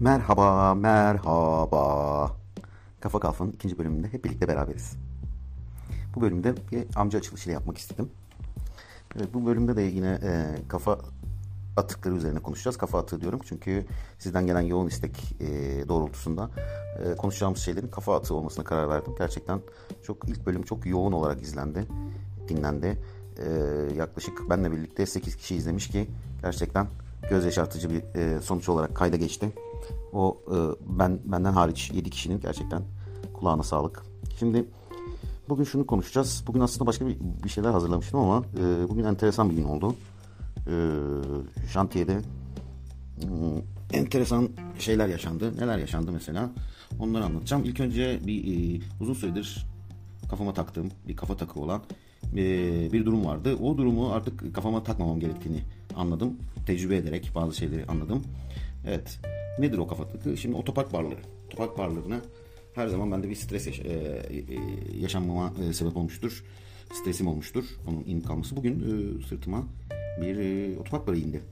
Merhaba, merhaba. Kafa Kalfa'nın ikinci bölümünde hep birlikte beraberiz. Bu bölümde bir amca açılışıyla yapmak istedim. Evet, bu bölümde de yine e, kafa atıkları üzerine konuşacağız. Kafa atığı diyorum çünkü sizden gelen yoğun istek e, doğrultusunda e, konuşacağımız şeylerin kafa atığı olmasına karar verdim. Gerçekten çok ilk bölüm çok yoğun olarak izlendi, dinlendi. E, yaklaşık benle birlikte 8 kişi izlemiş ki gerçekten göz yaşartıcı bir e, sonuç olarak kayda geçti. O e, ben benden hariç 7 kişinin gerçekten kulağına sağlık. Şimdi bugün şunu konuşacağız. Bugün aslında başka bir, bir şeyler hazırlamıştım ama e, bugün enteresan bir gün oldu. E, şantiyede hmm, enteresan şeyler yaşandı. Neler yaşandı mesela? Onları anlatacağım. İlk önce bir e, uzun süredir kafama taktığım bir kafa takı olan e, bir durum vardı. O durumu artık kafama takmamam gerektiğini anladım. Tecrübe ederek bazı şeyleri anladım. Evet. Nedir o kafa takı? Şimdi otopark barları. Otopark barlarına her zaman bende bir stres yaş- e, e, yaşanmama e, sebep olmuştur. Stresim olmuştur. Onun inip kalması. Bugün e, sırtıma bir e, otopark barı indi.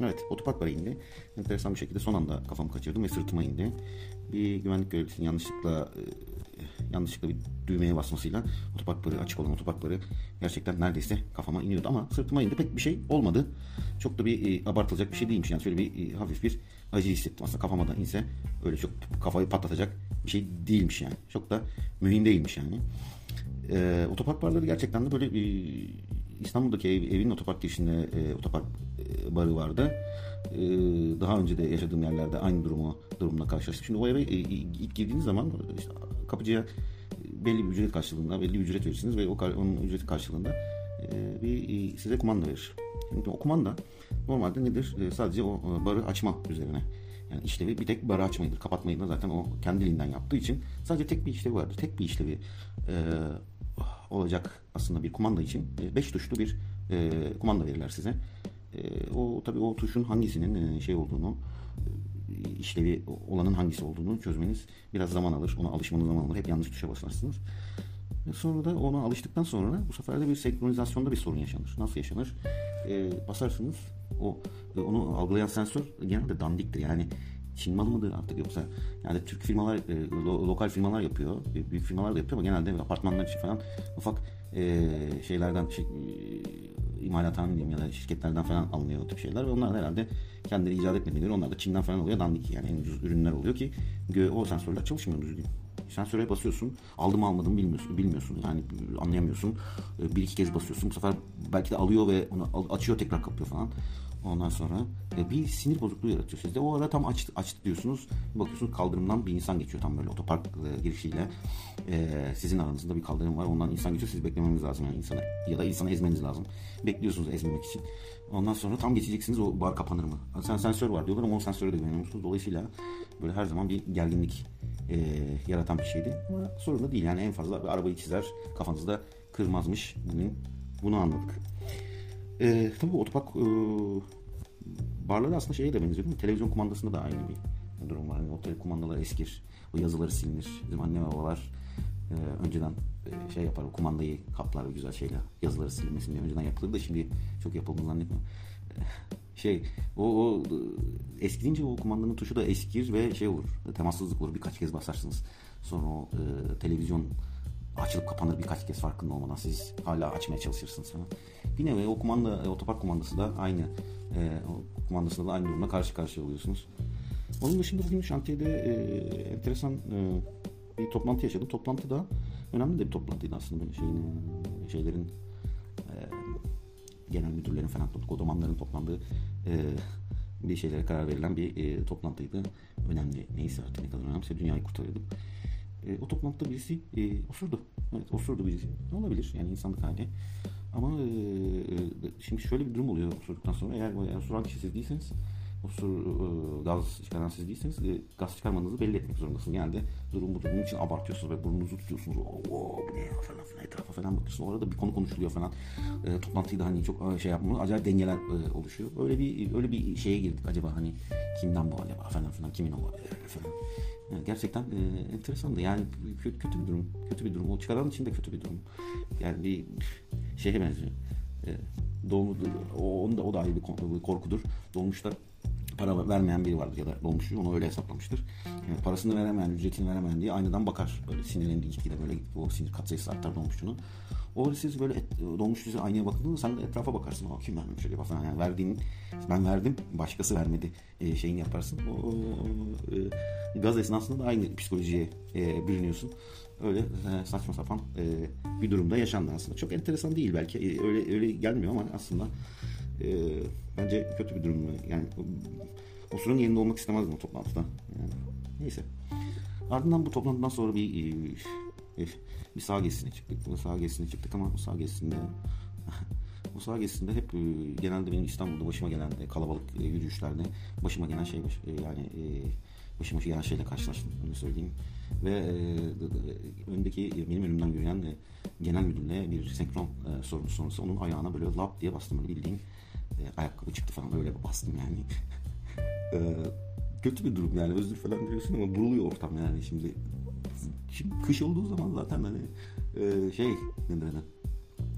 Evet, otopark barı indi. Enteresan bir şekilde son anda kafamı kaçırdım ve sırtıma indi. Bir güvenlik görevlisinin yanlışlıkla e, yanlışlıkla bir düğmeye basmasıyla otopark barı açık olan otopark barı gerçekten neredeyse kafama iniyordu ama sırtıma indi pek bir şey olmadı. Çok da bir e, abartılacak bir şey değilmiş yani şöyle bir e, hafif bir acı hissettim aslında kafama da inse öyle çok kafayı patlatacak bir şey değilmiş yani. Çok da mühim değilmiş yani. E, otopark barları gerçekten de böyle e, İstanbul'daki ev, evin otopark girişinde e, otopark barı vardı. E, daha önce de yaşadığım yerlerde aynı durumu durumla karşılaştım. Şimdi o eve e, ilk girdiğiniz zaman işte, kapıcıya belli bir ücret karşılığında belli bir ücret verirsiniz ve o onun ücreti karşılığında e, bir e, size kumanda verir. Şimdi o kumanda normalde nedir? E, sadece o e, barı açma üzerine. Yani işlevi bir tek barı açmayıdır. Kapatmayı da zaten o kendiliğinden yaptığı için sadece tek bir işlevi vardır. Tek bir işlevi e, olacak aslında bir kumanda için 5 e, tuşlu bir e, kumanda verirler size. E, o tabii o tuşun hangisinin e, şey olduğunu e, işlevi olanın hangisi olduğunu çözmeniz biraz zaman alır. Ona alışmanız zaman alır. Hep yanlış tuşa basarsınız. Sonra da ona alıştıktan sonra bu sefer de bir senkronizasyonda bir sorun yaşanır. Nasıl yaşanır? E, basarsınız o e, onu algılayan sensör genelde dandiktir. Yani Çin malı mıdır artık yoksa yani Türk firmalar e, lo, lokal firmalar yapıyor. Büyük firmalar da yapıyor ama genelde apartmanlar için falan ufak e, şeylerden şey, e, imalathan diyeyim ya da şirketlerden falan alınıyor o tip şeyler ve onlar herhalde kendileri icat etmediğine göre onlar da Çin'den falan oluyor dandik yani en ucuz ürünler oluyor ki o sensörler çalışmıyor düzgün. Sensöre basıyorsun. Aldım almadım bilmiyorsun. Bilmiyorsun. Yani anlayamıyorsun. Bir iki kez basıyorsun. Bu sefer belki de alıyor ve onu açıyor tekrar kapıyor falan. Ondan sonra bir sinir bozukluğu yaratıyor sizde. O ara tam açtı, açtı diyorsunuz. Bakıyorsunuz kaldırımdan bir insan geçiyor tam böyle otopark girişiyle. sizin aranızda bir kaldırım var. Ondan insan geçiyor. Siz beklemeniz lazım yani insana. Ya da insanı ezmeniz lazım. Bekliyorsunuz ezmemek için. Ondan sonra tam geçeceksiniz o bar kapanır mı? Sen sensör var diyorlar ama o sensöre de güvenmiyorsunuz. Dolayısıyla böyle her zaman bir gerginlik e, yaratan bir şeydi. Ama sorun da değil yani en fazla bir arabayı çizer kafanızda kırmazmış. Bugün bunu anladık. E, tabii otopark e, barları aslında şeye de benziyor değil mi? Televizyon kumandasında da aynı bir durum var. Yani o kumandalar eskir. O yazıları silinir. Bizim anne babalar e, önceden e, şey yapar. O kumandayı kaplar güzel şeyle. Yazıları silinmesin diye önceden yapılır da şimdi çok yapıldığını zannetmiyorum. şey o, o eskidince o kumandanın tuşu da eskir ve şey olur temassızlık olur birkaç kez basarsınız sonra o e, televizyon açılıp kapanır birkaç kez farkında olmadan siz hala açmaya çalışırsınız falan. Bir nevi o kumanda otopark kumandası da aynı e, kumandasında da aynı durumda karşı karşıya oluyorsunuz. Onun dışında bugün şantiyede e, enteresan e, bir toplantı yaşadım. Toplantıda önemli de bir toplantıydı aslında böyle şeyin şeylerin e, genel müdürlerin falan kodomanların toplandığı e, bir şeylere karar verilen bir e, toplantıydı. Önemli neyse artık ne kadar önemliyse dünyayı kurtarıyorduk. E, o toplantıda birisi e, osurdu. Evet osurdu birisi. Ne olabilir yani insanlık hali. Ama e, e, şimdi şöyle bir durum oluyor osurduktan sonra eğer, eğer osuran kişi siz değilseniz osur e, gaz çıkaran siz değilseniz e, gaz çıkarmanızı belli etmek zorundasınız. Genelde durum budur. Bunun için abartıyorsunuz ve burnunuzu tutuyorsunuz. Oo, bu ne ya falan filan etrafa falan bakıyorsunuz. Orada bir konu konuşuluyor falan. E, toplantıyı da hani çok şey yapmıyor. Acayip dengeler e, oluşuyor. Öyle bir öyle bir şeye girdik acaba hani kimden bu acaba falan filan kimin o falan. Yani gerçekten e, enteresandı. Yani kötü, kötü bir durum. Kötü bir durum. O çıkaran için de kötü bir durum. Yani bir şeye benziyor. E, doğumu, o, onun da, o da ayrı bir korkudur. Doğmuşlar para vermeyen biri vardır ya da dolmuşçu onu öyle hesaplamıştır. Yani parasını veremeyen, ücretini veremeyen diye aynadan bakar. Böyle sinirlendiği gitgide böyle o sinir katsayısı artar dolmuşçunun. O siz böyle et, dolmuş size aynaya bakındığında sen de etrafa bakarsın. O kim vermemiş acaba falan. Yani verdiğin, ben verdim, başkası vermedi e, şeyini yaparsın. O, o, e, gaz esnasında da aynı psikolojiye e, bürünüyorsun. Öyle e, saçma sapan e, bir durumda yaşandı aslında. Çok enteresan değil belki. E, öyle öyle gelmiyor ama aslında e, bence kötü bir durum. Yani o, sıranın yerinde olmak istemezdim o toplantıda. Yani, neyse. Ardından bu toplantıdan sonra bir e, bir sağ gezisine çıktık. Bu sağ gezisine çıktık ama sağ gezisinde bu sağ gezisinde hep e, genelde benim İstanbul'da başıma gelen e, kalabalık e, yürüyüşlerde başıma gelen şey baş, yani e, başıma gelen şeyle karşılaştım öyle söyleyeyim. Ve e, öndeki benim önümden yürüyen e, genel müdürle bir senkron e, sorunu sonrası onun ayağına böyle lap diye bastım böyle bildiğin e, ayakkabı çıktı falan öyle bastım yani. e, kötü bir durum yani özür falan diyorsun ama buruluyor ortam yani şimdi Şimdi kış olduğu zaman zaten hani e, şey ne derler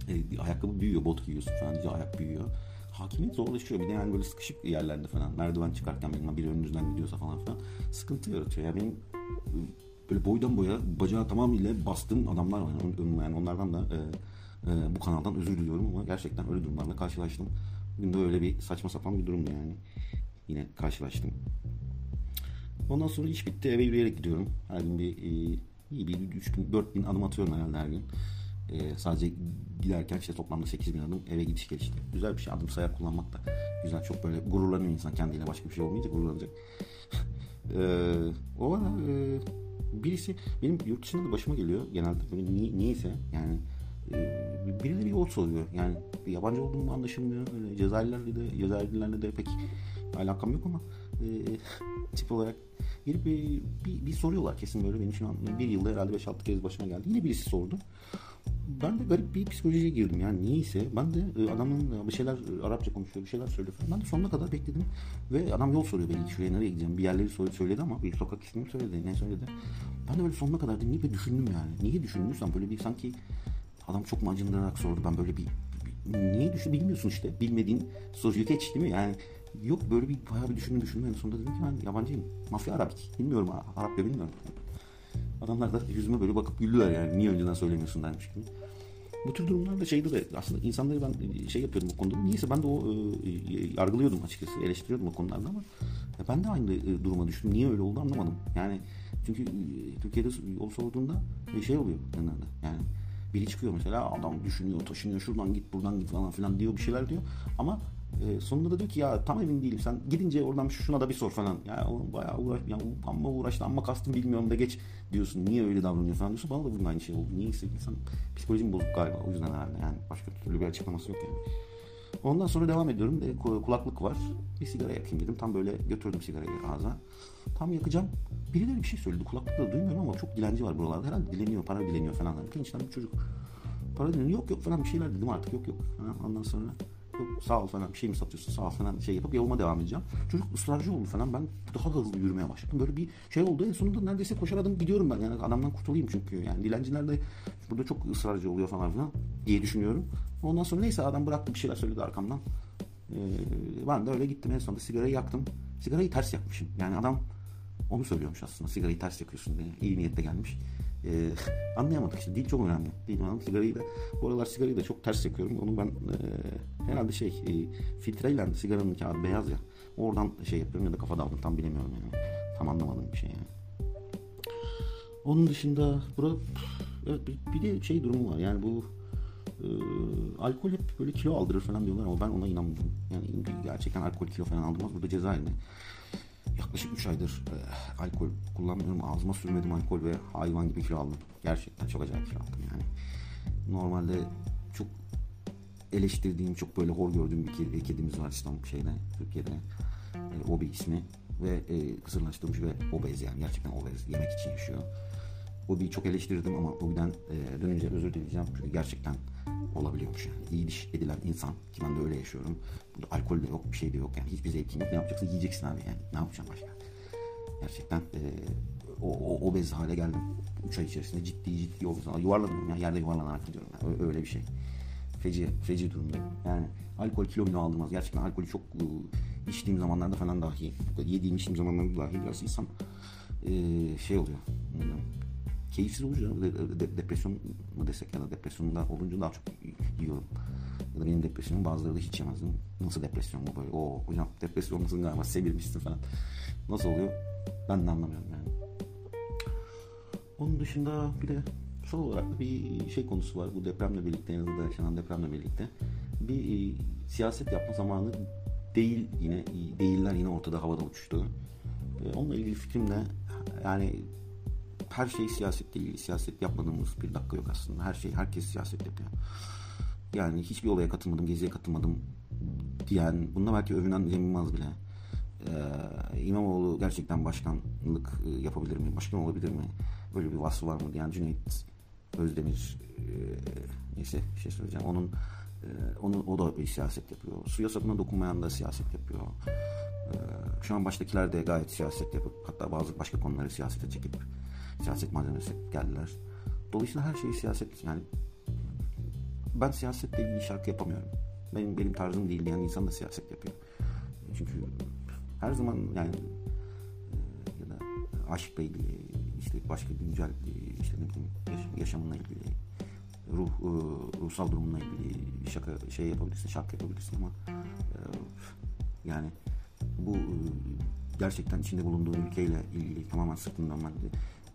e, ayakkabı büyüyor, bot giyiyorsun falan, ayak büyüyor. Hakimiyet zorlaşıyor. Bir de yani böyle sıkışık yerlerde falan. Merdiven çıkarken benim biri önünüzden gidiyorsa falan filan sıkıntı yaratıyor. Yani benim e, böyle boydan boya bacağı tamamıyla bastığım adamlar var. Yani onlardan da e, e, bu kanaldan özür diliyorum ama gerçekten öyle durumlarla karşılaştım. Bugün de öyle bir saçma sapan bir durumdu yani. Yine karşılaştım. Ondan sonra iş bitti. Eve yürüyerek gidiyorum. Her gün bir e, iyi bir 3 bin 4 bin adım atıyorum herhalde her gün. Ee, sadece giderken işte toplamda 8 bin adım eve gidiş gelişti. Güzel bir şey adım sayar kullanmak da güzel. Çok böyle gururlanıyor insan kendiyle başka bir şey olmayınca gururlanacak. ee, o ara e, birisi benim yurt dışında da başıma geliyor genelde böyle niye, niyeyse yani e, birileri yol soruyor. Yani yabancı olduğum anlaşılmıyor. Öyle Cezayirlerle de Cezayirlilerle de pek alakam yok ama e, tip olarak gelip bir, bir, bir soruyorlar kesin böyle benim an bir yılda herhalde 5-6 kez başıma geldi. Yine birisi sordu. Ben de garip bir psikolojiye girdim yani niyeyse. Ben de e, adamın bir şeyler e, Arapça konuşuyor, bir şeyler söylüyor falan. Ben de sonuna kadar bekledim. Ve adam yol soruyor beni şuraya nereye gideceğim. Bir yerleri söyledi ama bir sokak ismini söyledi, ne söyledi. Ben de böyle sonuna kadar dinleyip ve düşündüm yani. Niye düşündüysem böyle bir sanki adam çok mu acındırarak sordu. Ben böyle bir, bir niye düşün bilmiyorsun işte. Bilmediğin soruyu geç değil mi? Yani Yok böyle bir bayağı bir düşündüm düşündüm. En sonunda dedim ki ben yabancıyım. Mafya Arabik. Bilmiyorum Arapça bilmiyorum. Adamlar da yüzüme böyle bakıp güldüler yani. Niye önceden söylemiyorsun dermiş gibi. Bu tür durumlarda şeyde de aslında insanları ben şey yapıyordum bu konuda. Niyeyse ben de o e, yargılıyordum açıkçası. Eleştiriyordum o konularda ama ya ben de aynı e, duruma düştüm. Niye öyle oldu anlamadım. Yani çünkü e, Türkiye'de yol sorduğunda şey oluyor genelde. Yani biri çıkıyor mesela adam düşünüyor, taşınıyor, şuradan git, buradan git falan filan diyor bir şeyler diyor. Ama e, sonunda da diyor ki ya tam emin değilim sen gidince oradan şuna da bir sor falan. Ya oğlum bayağı uğraş, ya, amma uğraştı amma kastım bilmiyorum da geç diyorsun. Niye öyle davranıyor falan diyorsun. Bana da bugün aynı şey oldu. Niye insan psikolojim bozuk galiba o yüzden herhalde yani başka türlü bir açıklaması yok yani. Ondan sonra devam ediyorum. E, kulaklık var. Bir sigara yakayım dedim. Tam böyle götürdüm sigarayı ağza. Tam yakacağım. Birileri bir şey söyledi. Kulaklıkla duymuyorum ama çok dilenci var buralarda. Herhalde dileniyor, para dileniyor falan. Gençten bir çocuk. Para dileniyor. Yok yok falan bir şeyler dedim artık. Yok yok. Ondan sonra sağ ol falan bir şey mi satıyorsun sağ ol falan şey yapıp yoluma devam edeceğim. Çocuk ısrarcı oldu falan ben daha hızlı yürümeye başladım. Böyle bir şey oldu en sonunda neredeyse koşar adım gidiyorum ben yani adamdan kurtulayım çünkü yani dilenciler de burada çok ısrarcı oluyor falan filan diye düşünüyorum. Ondan sonra neyse adam bıraktı bir şeyler söyledi arkamdan. Ee, ben de öyle gittim en sonunda sigarayı yaktım. Sigarayı ters yakmışım yani adam onu söylüyormuş aslında sigarayı ters yakıyorsun diye iyi niyetle gelmiş e, anlayamadık işte dil çok önemli. Dil önemli. Sigarayı da bu aralar sigarayı da çok ters yakıyorum. Onu ben e, herhalde şey e, filtreyle sigaranın kağıdı beyaz ya. Oradan şey yapıyorum ya da kafa daldım tam bilemiyorum yani. Tam anlamadım bir şey yani. Onun dışında bura evet bir, bir de şey durumu var yani bu e, alkol hep böyle kilo aldırır falan diyorlar ama ben ona inanmıyorum. Yani gerçekten alkol kilo falan aldırmaz. Burada ceza eline yaklaşık 3 aydır e, alkol kullanmıyorum. Ağzıma sürmedim alkol ve hayvan gibi kilo aldım. Gerçekten çok acayip kilo aldım yani. Normalde çok eleştirdiğim, çok böyle hor gördüğüm bir kedi, kedimiz var İstanbul şeyde, Türkiye'de. E, Obi ismi ve e, kısırlaştırmış ve obez yani gerçekten obez yemek için yaşıyor. Obi'yi çok eleştirdim ama Obi'den e, dönünce özür dileyeceğim çünkü gerçekten olabiliyormuş yani. İyi diş edilen insan ki ben de öyle yaşıyorum. Burada alkol de yok bir şey de yok yani hiçbir zevkin yok. Ne yapacaksın yiyeceksin abi yani ne yapacaksın başka. Gerçekten e, o, o obez hale geldim. 3 ay içerisinde ciddi ciddi obez. Yuvarladım yani yerde yuvarlanarak gidiyorum yani. Öyle bir şey. Feci, feci durumdayım. Yani alkol kilomu aldırmaz. Gerçekten alkolü çok e, içtiğim zamanlarda falan dahi, yediğim içtiğim zamanlarda dahi biraz insan e, şey oluyor. Keyifsiz olunca de, de, depresyon mu desek ya da depresyonda olunca daha çok yiyorum. Ya da benim depresyonum bazıları da hiç yemezdim. Nasıl depresyon bu böyle? Oo hocam depresyonlusun galiba sevilmişsin falan. Nasıl oluyor? Ben de anlamıyorum yani. Onun dışında bir de son olarak bir şey konusu var. Bu depremle birlikte, yanında yaşanan depremle birlikte bir e, siyaset yapma zamanı değil yine değiller yine ortada havada uçuştu. E, onunla ilgili fikrim de yani her şey siyaset değil. Siyaset yapmadığımız bir dakika yok aslında. Her şey, herkes siyaset yapıyor. Yani hiçbir olaya katılmadım, geziye katılmadım diyen, bunda belki övünen Cem Yılmaz bile. Ee, İmamoğlu gerçekten başkanlık yapabilir mi? Başkan olabilir mi? Böyle bir vasfı var mı diyen Cüneyt Özdemir e, neyse bir şey söyleyeceğim. Onun onu o da bir siyaset yapıyor. Su yasakına dokunmayan da siyaset yapıyor. E, şu an baştakiler de gayet siyaset yapıp hatta bazı başka konuları siyasete çekip siyaset malzemesi geldiler. Dolayısıyla her şey siyaset yani ben siyasetle ilgili şarkı yapamıyorum. Benim benim tarzım değil diyen insan da siyaset yapıyor. Çünkü her zaman yani e, ya da aşkla ilgili işte başka güncel işte ne bileyim yaşamınla ilgili ruh e, ruhsal durumunla ilgili şaka şey yapabilirsin, şarkı yapabilirsin ama e, yani bu gerçekten içinde bulunduğu ülkeyle ilgili tamamen sırtından ben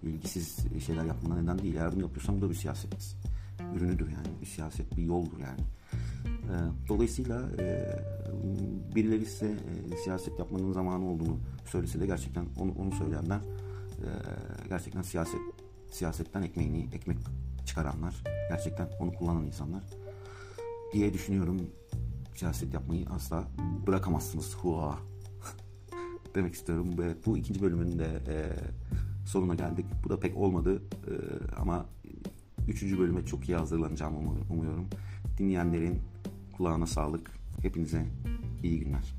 ilgisiz şeyler yapmana neden değil. Eğer bunu yapıyorsam bu da bir siyaset ürünüdür yani. Bir siyaset, bir yoldur yani. Dolayısıyla birileri size siyaset yapmanın zamanı olduğunu söylese de gerçekten onu, onu söyleyenler gerçekten siyaset siyasetten ekmeğini ekmek çıkaranlar gerçekten onu kullanan insanlar diye düşünüyorum. Siyaset yapmayı asla bırakamazsınız. Hua. Demek istiyorum ve bu ikinci bölümün de e, sonuna geldik. Bu da pek olmadı e, ama üçüncü bölüme çok iyi hazırlanacağımı umuyorum. Dinleyenlerin kulağına sağlık. Hepinize iyi günler